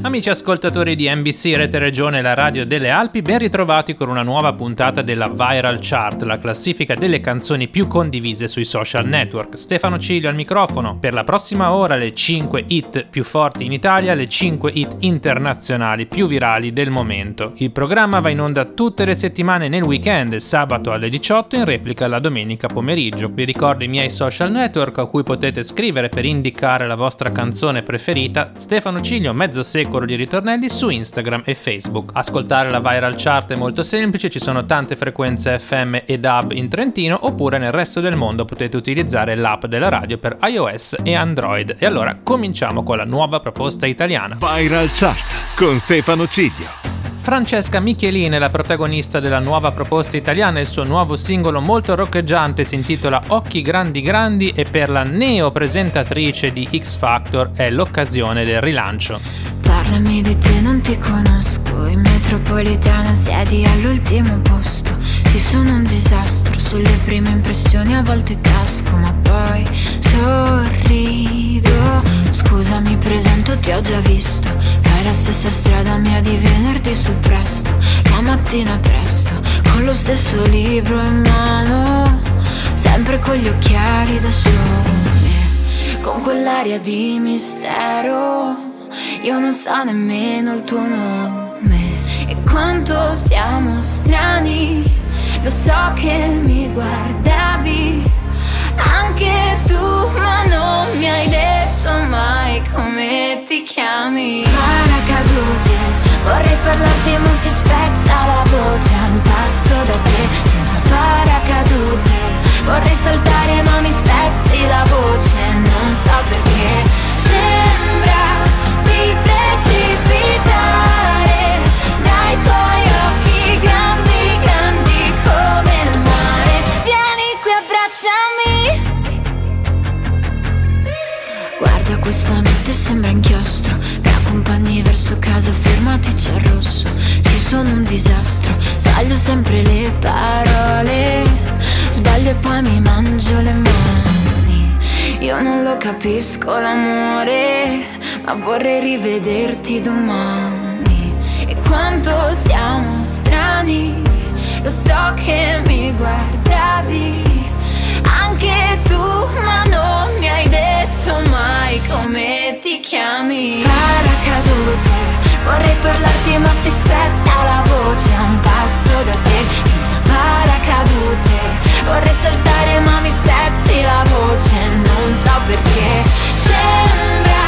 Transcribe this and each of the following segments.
Amici ascoltatori di NBC Rete Regione, la radio delle Alpi, ben ritrovati con una nuova puntata della Viral Chart, la classifica delle canzoni più condivise sui social network. Stefano Ciglio al microfono. Per la prossima ora le 5 hit più forti in Italia, le 5 hit internazionali più virali del momento. Il programma va in onda tutte le settimane nel weekend, sabato alle 18 in replica la domenica pomeriggio. Vi ricordo i miei social network a cui potete scrivere per indicare la vostra canzone preferita. Stefano Ciglio, mezzo secolo di ritornelli su Instagram e Facebook. Ascoltare la viral chart è molto semplice, ci sono tante frequenze FM e DAB in Trentino oppure nel resto del mondo potete utilizzare l'app della radio per iOS e Android. E allora cominciamo con la nuova proposta italiana. Viral Chart con Stefano Ciglio. Francesca Michelin è la protagonista della nuova proposta italiana, il suo nuovo singolo molto roccheggiante si intitola Occhi grandi grandi e per la neo presentatrice di X Factor è l'occasione del rilancio. Parlami di te, non ti conosco, in metropolitana siedi all'ultimo posto, ci sono un disastro, sulle prime impressioni a volte casco, ma poi sorrido, scusa mi presento, ti ho già visto, fai la stessa strada mia di venerdì su presto, la mattina presto, con lo stesso libro in mano, sempre con gli occhiali da sole, con quell'aria di mistero io non so nemmeno il tuo nome e quanto siamo strani. Lo so che mi guardavi anche tu, ma non mi hai detto mai come ti chiami. Paracadute, vorrei parlarti ma si spezza la voce a un passo da te, senza paracadute. Vorrei saltare ma mi spezzi la voce, non so perché. Sembra questa notte sembra inchiostro. Ti accompagni verso casa, fermati, c'è rosso. Ci sono un disastro, sbaglio sempre le parole. Sbaglio e poi mi mangio le mani. Io non lo capisco l'amore ma vorrei rivederti domani. E quanto siamo strani, lo so che mi guardavi. Anche tu, ma non mi hai detto mai come ti chiami. Paracadute, vorrei parlarti ma si spezza la voce a un passo da te, senza paracadute. Vorrei saltare ma mi spezzi la voce, non so perché. Sembra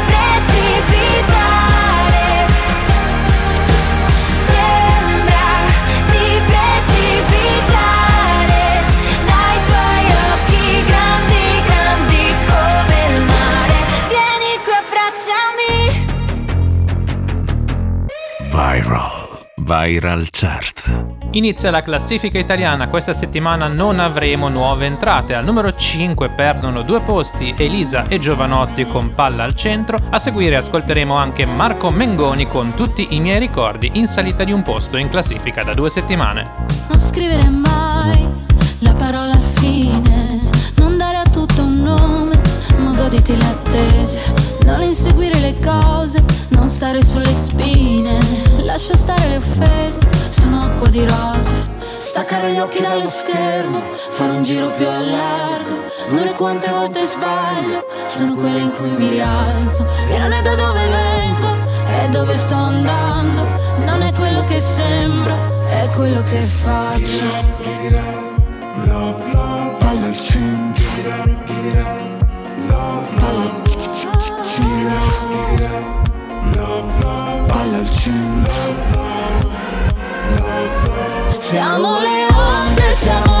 Viral Chart. Inizia la classifica italiana, questa settimana non avremo nuove entrate, al numero 5 perdono due posti Elisa e Giovanotti con Palla al centro, a seguire ascolteremo anche Marco Mengoni con tutti i miei ricordi in salita di un posto in classifica da due settimane. Non scrivere mai la parola fine, non dare a tutto un nome, ma goditi l'attesa non inseguire le cose, non stare sulle spine. Lascia stare le offese, sono acqua di rose. Sta staccare gli occhi dallo schermo, fare un giro più a largo. Non è quante volte sbaglio, sono quelle in cui mi rialzo. E non è da dove vengo, è dove sto andando. Non è quello che sembro, è quello che faccio. Palla al centro, palla palla al centro siamo le onde, siamo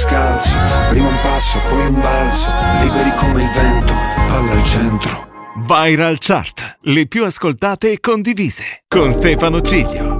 Scalzo. Prima un passo, poi un balzo, liberi come il vento, palla al centro. Viral Chart, le più ascoltate e condivise, con Stefano Ciglio.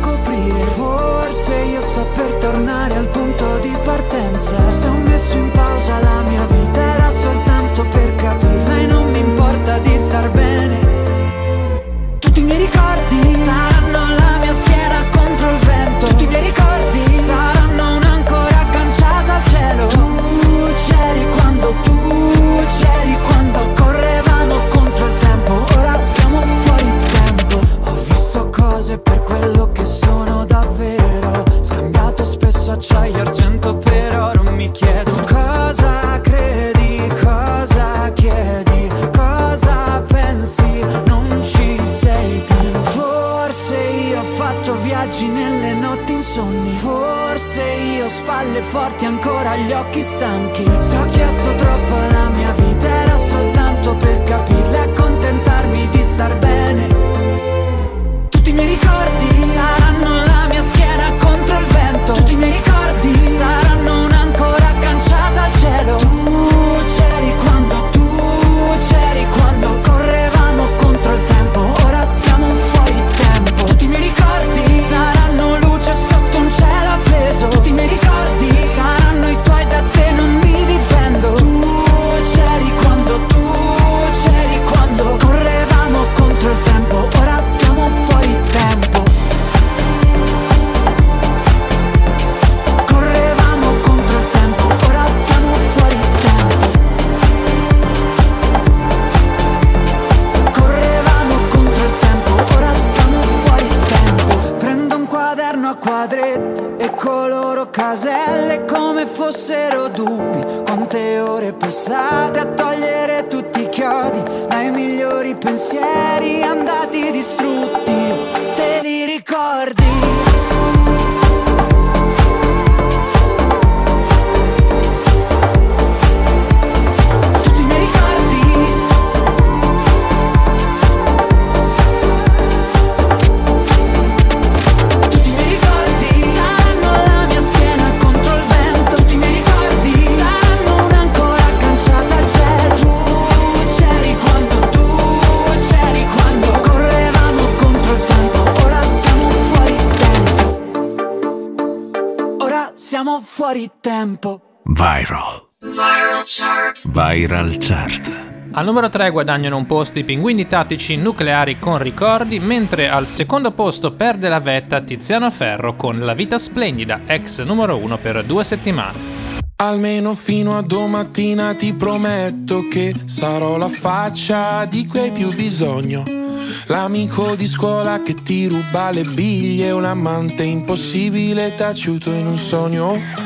Coprire. Forse io sto per tornare al punto di partenza. Se ho messo in pausa la mia vita e argento per oro Mi chiedo cosa credi, cosa chiedi Cosa pensi, non ci sei più. Forse io ho fatto viaggi nelle notti insonni. Forse io ho spalle forti ancora gli occhi stanchi. Se ho chiesto troppo alla mia vita era soltanto per capirla e accontentarmi di star bene. Tutti i mia schiena contro il vento. Tutti i miei ricordi saranno un'ancora agganciata al cielo. Tu c'eri quando, tu c'eri quando fossero dubbi, quante ore passate a togliere tutti i chiodi, dai migliori pensieri andati distrutti, te li ricordi? Viral Chart. Al numero 3 guadagnano un posto i pinguini tattici nucleari con ricordi, mentre al secondo posto perde la vetta Tiziano Ferro con La vita splendida, ex numero 1 per due settimane. Almeno fino a domattina ti prometto che sarò la faccia di cui hai più bisogno. L'amico di scuola che ti ruba le biglie, un amante impossibile taciuto in un sogno.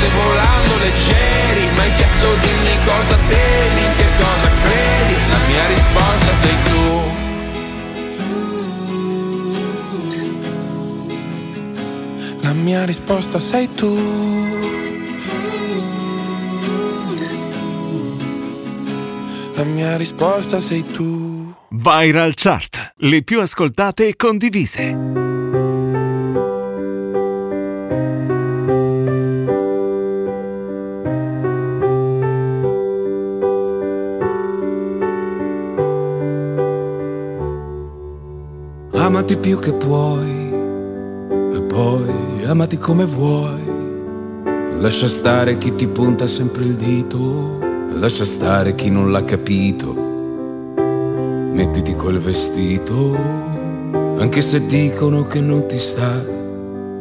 notte volando leggeri Ma hai chiesto dimmi cosa temi, in che cosa credi La mia risposta sei tu La mia risposta sei tu. La mia risposta sei tu. Viral Chart, le più ascoltate e condivise. Amati più che puoi e poi amati come vuoi. Lascia stare chi ti punta sempre il dito, lascia stare chi non l'ha capito. Mettiti quel vestito, anche se dicono che non ti sta.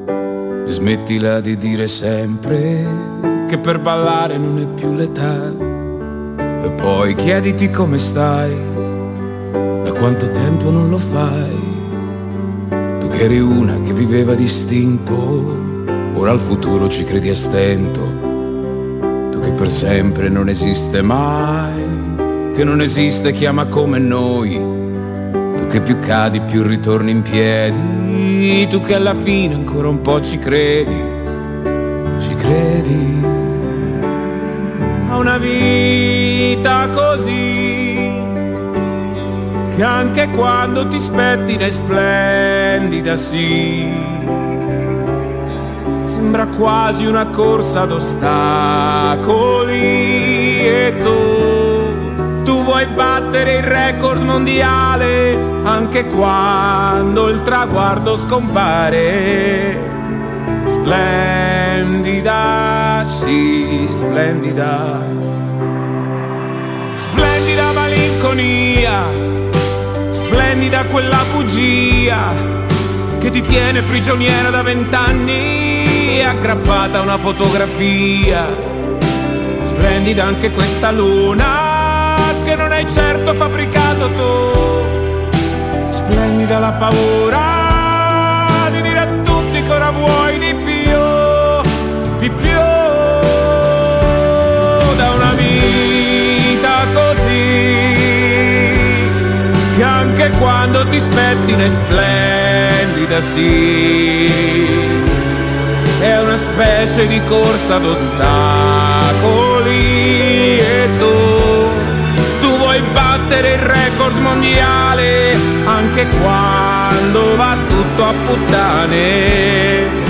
E smettila di dire sempre che per ballare non è più l'età. E poi chiediti come stai, da quanto tempo non lo fai. Eri una che viveva distinto, ora al futuro ci credi a stento. Tu che per sempre non esiste mai, che non esiste chi ama come noi. Tu che più cadi più ritorni in piedi, tu che alla fine ancora un po' ci credi, ci credi. A una vita così che anche quando ti spettina è splendida, sì. Sembra quasi una corsa ad ostacoli e tu, tu vuoi battere il record mondiale anche quando il traguardo scompare. Splendida, sì, splendida. Splendida malinconia splendida quella bugia che ti tiene prigioniera da vent'anni aggrappata a una fotografia. Splendida anche questa luna che non hai certo fabbricato tu. Splendida la paura di dire a tutti che ora vuoi di più, di più da una vita così che anche quando ti spettina è splendida, sì. È una specie di corsa ad ostacoli e tu, tu vuoi battere il record mondiale anche quando va tutto a puttane.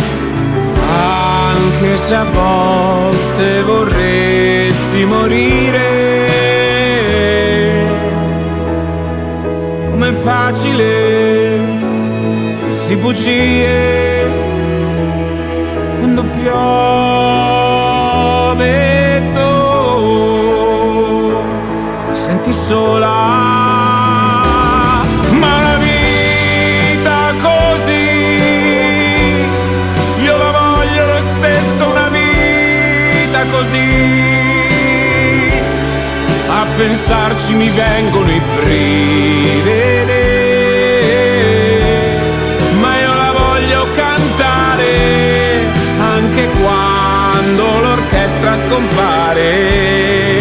Anche se a volte vorresti morire. com'è facile dirsi bugie quando piove tu ti senti sola ma una vita così io la voglio lo stesso una vita così a pensarci mi vengono i brividi. Scompare.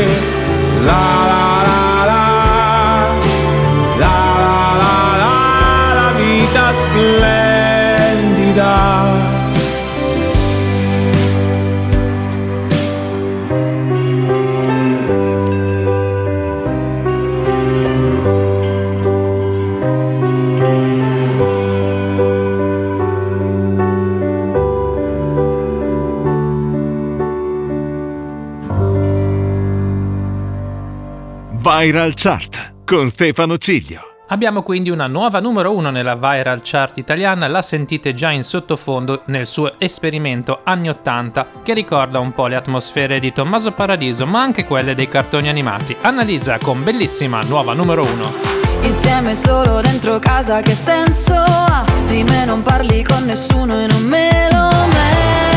Viral Chart con Stefano Ciglio. Abbiamo quindi una nuova numero 1 nella viral chart italiana, la sentite già in sottofondo nel suo esperimento anni 80 che ricorda un po' le atmosfere di Tommaso Paradiso ma anche quelle dei cartoni animati. Annalisa con bellissima nuova numero 1. Insieme solo dentro casa che senso ha? Di me non parli con nessuno e non me lo merito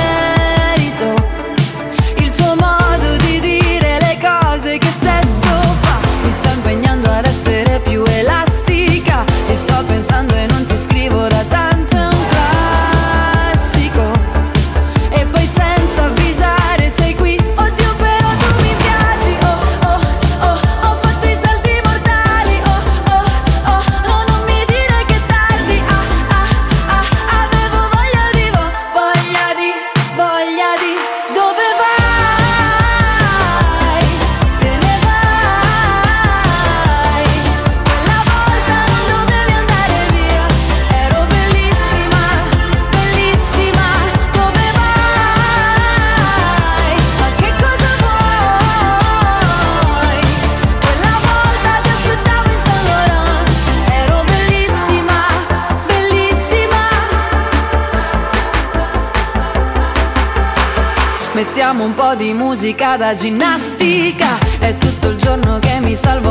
musica da ginnastica. È tutto il giorno che mi salvo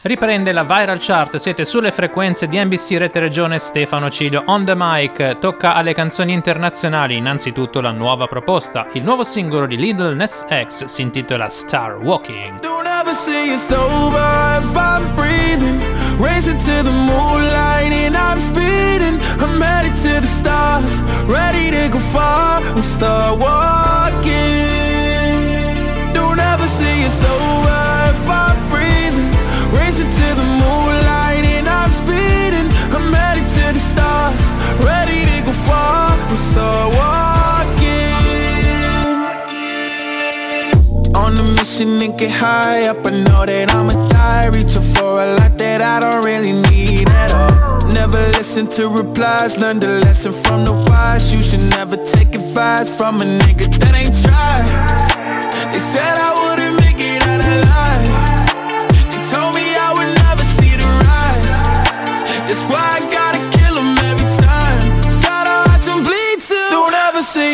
Riprende la Viral Chart, siete sulle frequenze di NBC Rete Regione Stefano Cilio on the mic. Tocca alle canzoni internazionali, innanzitutto la nuova proposta. Il nuovo singolo di Little Ness X si intitola Star Walking. Don't ever say it's over if I'm breathing. Racing to the moonlight and I'm speeding. I'm headed to the stars, ready to go far. I'm star walking. Ready to go far. I'm start walking. On a mission and get high up. I know that I'ma die. Reaching for a lot that I don't really need at all. Never listen to replies, learn the lesson from the wise. You should never take advice from a nigga that ain't tried. They said I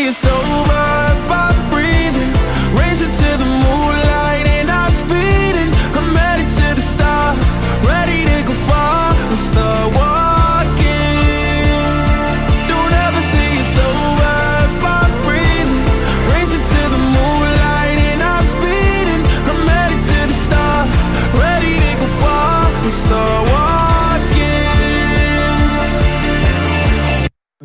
ever say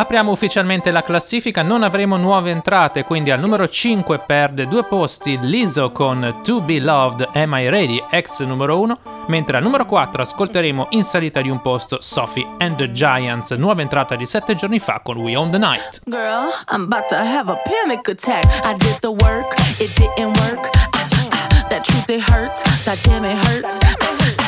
Apriamo ufficialmente la classifica, non avremo nuove entrate, quindi al numero 5 perde due posti Lizzo con To Be Loved Am I Ready, ex numero 1, mentre al numero 4 ascolteremo in salita di un posto Sophie and the Giants, nuova entrata di 7 giorni fa con We Own the Night. Girl, I'm about to have a panic attack. I did the work, it didn't work. Ah, ah, ah, that truth, it hurts. That damn, it hurts. Ah, ah,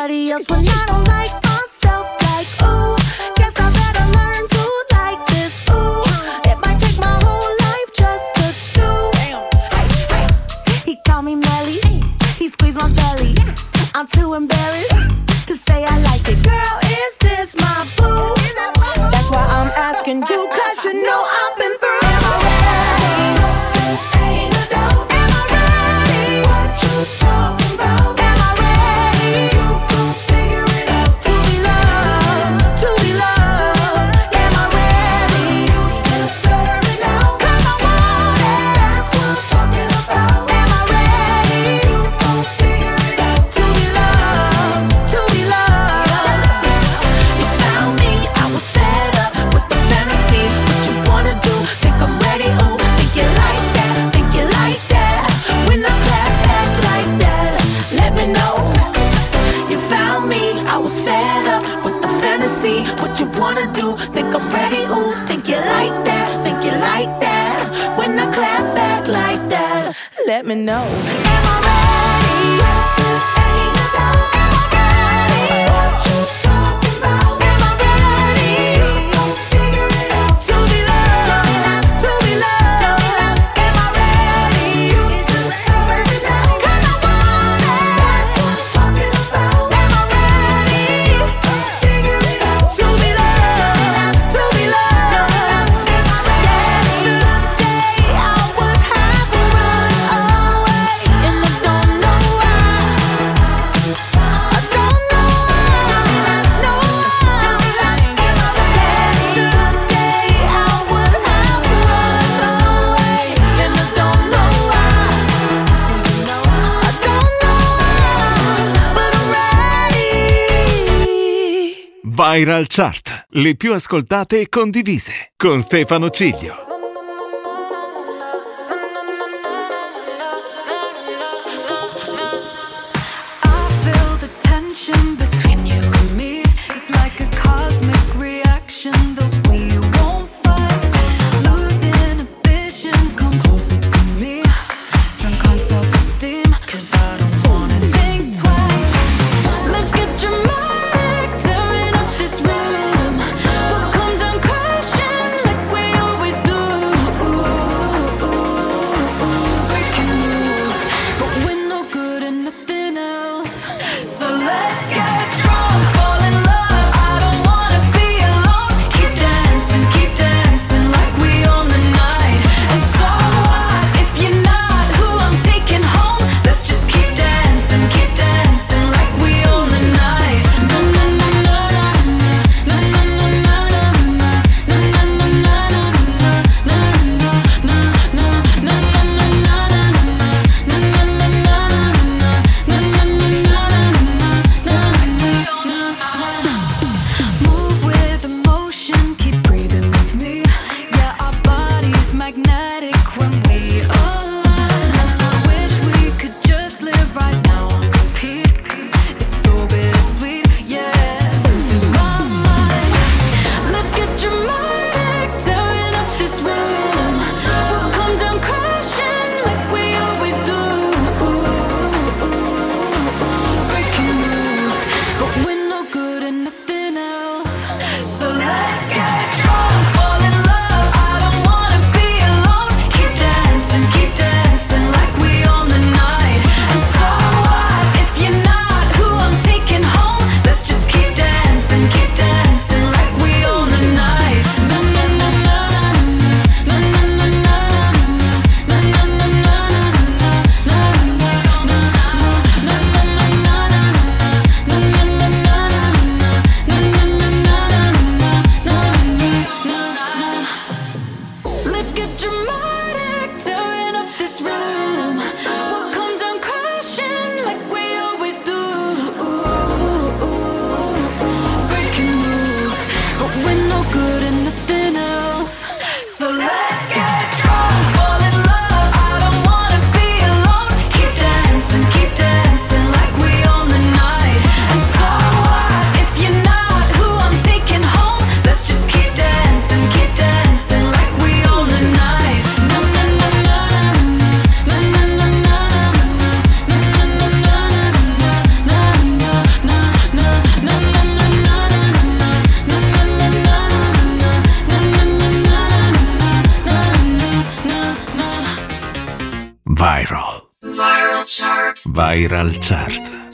Somebody else. When I let me know. Viral Chart. Le più ascoltate e condivise. Con Stefano Ciglio.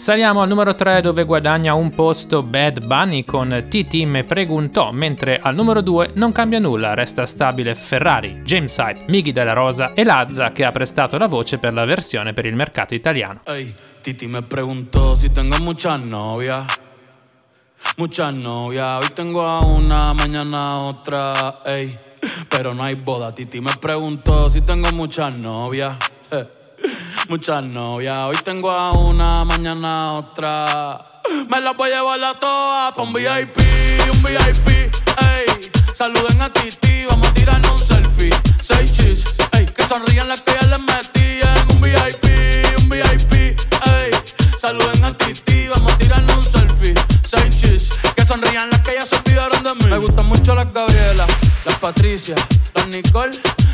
Saliamo al numero 3 dove guadagna un posto Bad Bunny con Titi me preguntò, mentre al numero 2 non cambia nulla, resta stabile Ferrari, James Hype, Miggy della Rosa e Lazza che ha prestato la voce per la versione per il mercato italiano. Hey, Titi me preguntó si tengo muchas novias. Muchas novias, hoy tengo a una, mañana a otra, ey. Pero no hay boda, Titi me preguntó si tengo muchas novias. Eh muchas novias. Hoy tengo a una, mañana a otra. Me las voy a llevar a todas pa' un VIP, un VIP, ey. Saluden a Titi, vamos a tirarnos un selfie. Seis chis, ey. Que sonrían las que ya les metí en un VIP, un VIP, ey. Saluden a Titi, vamos a tirarnos un selfie. Seis chis, que sonrían las que ya se olvidaron de mí. Me gustan mucho las Gabriela, las Patricia, las Nicole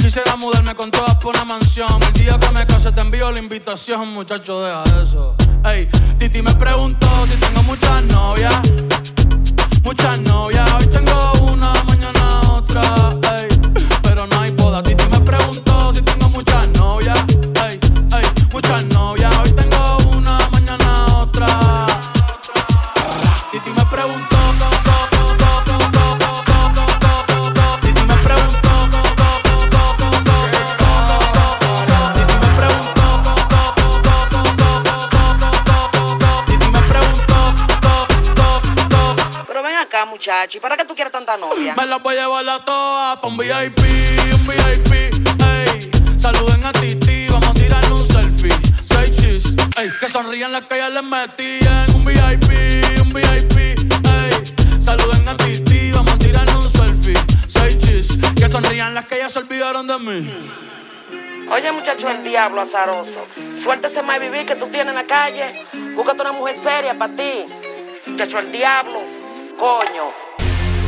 Quisiera mudarme con todas por una mansión. El día que me case te envío la invitación, muchacho, deja eso. Ey, Titi me preguntó si tengo muchas novias. Muchas novias, hoy tengo una, mañana Me las voy a llevar a todas pa' un VIP, un VIP, ey. Saluden a Titi, vamos a tirar un selfie. Seis chis, ey. Que sonrían las que ya les metían. Un VIP, un VIP, ey. Saluden a Titi, vamos a tirar un selfie. Seis chis, que sonrían las que ya se olvidaron de mí. Oye, muchacho, el diablo azaroso. Suéltese más vivir que tú tienes en la calle. Búscate una mujer seria para ti. Muchacho, el diablo. Coño.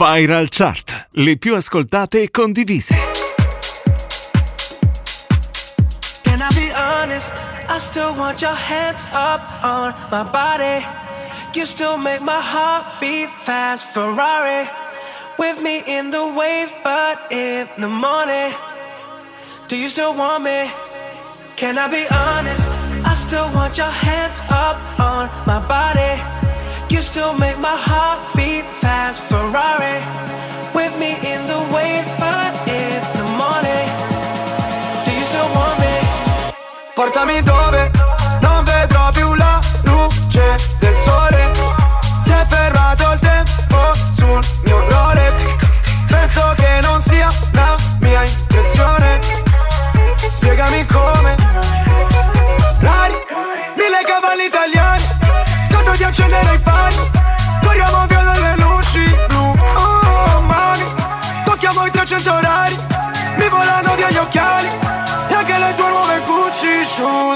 Viral Chart, le più ascoltate e condivise. Can I be honest? I still want your hands up on my body. You still make my heart beat fast. Ferrari with me in the wave, but in the morning. Do you still want me? Can I be honest? I still want your hands up on my body. You still make my heart beat fast. Ferrari with me in the wave, but in the morning. Do you still want me? Portami dove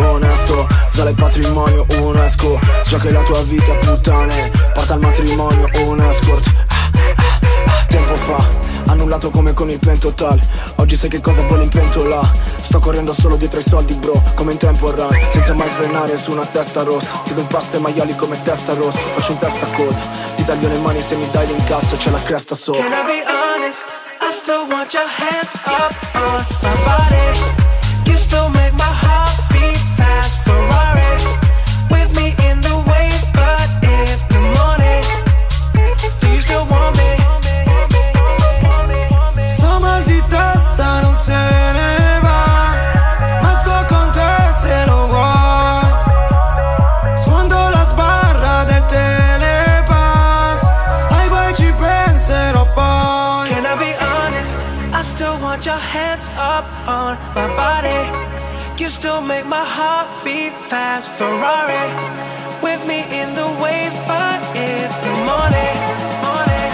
Onesto, sale patrimonio UNESCO. Già che la tua vita puttane. Porta al matrimonio un escort ah, Tempo fa Annullato come con il pentotal Oggi sai che cosa vuole in pentola Sto correndo solo dietro ai soldi bro Come in tempo run Senza mai frenare su una testa rossa. Ti do impasto ai maiali come testa rossa. Faccio un testa a coda. Ti taglio le mani se mi dai l'incasso C'è la cresta sopra. Can I be honest? I still want your hands up on my body. Beat fast. Ferrari with me in the wave, but in the morning. morning,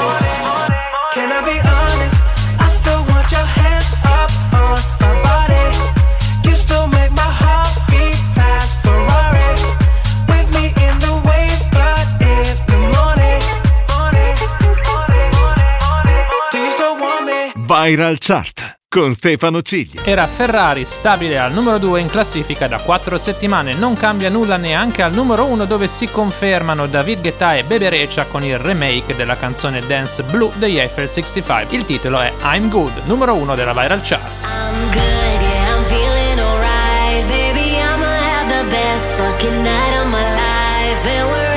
morning. Can I be honest? I still want your hands up on my body. You still make my heart beat fast. Ferrari with me in the wave, but in the morning. Do you still want me? Viral Chart con Stefano Ciglia. Era Ferrari stabile al numero 2 in classifica da 4 settimane, non cambia nulla neanche al numero 1 dove si confermano David Guetta e Bebe Recia con il remake della canzone Dance Blue degli Eiffel 65. Il titolo è I'm Good, numero 1 della Viral Chart. I'm good, yeah, I'm feeling alright. best fucking night of my life. And wherever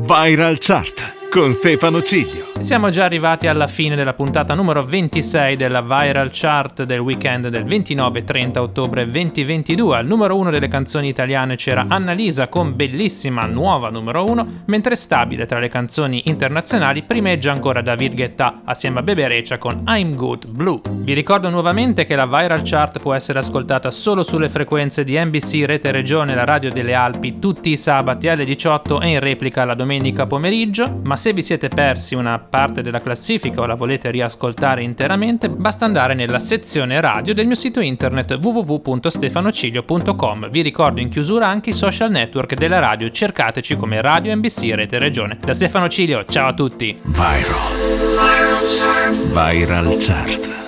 Viral Chart con Stefano Ciglio. Siamo già arrivati alla fine della puntata numero 26 della Viral Chart del weekend del 29-30 ottobre 2022. Al numero 1 delle canzoni italiane c'era Annalisa con bellissima nuova numero 1, mentre stabile tra le canzoni internazionali primeggia ancora David Guetta assieme a Bebe Recia con I'm Good Blue. Vi ricordo nuovamente che la Viral Chart può essere ascoltata solo sulle frequenze di NBC Rete Regione, la radio delle Alpi, tutti i sabati alle 18 e in replica la domenica pomeriggio, ma se vi siete persi una parte della classifica o la volete riascoltare interamente, basta andare nella sezione radio del mio sito internet www.stefanocilio.com. Vi ricordo in chiusura anche i social network della radio, cercateci come Radio NBC Rete Regione. Da Stefano Cilio, ciao a tutti! Viral. Viral Chart.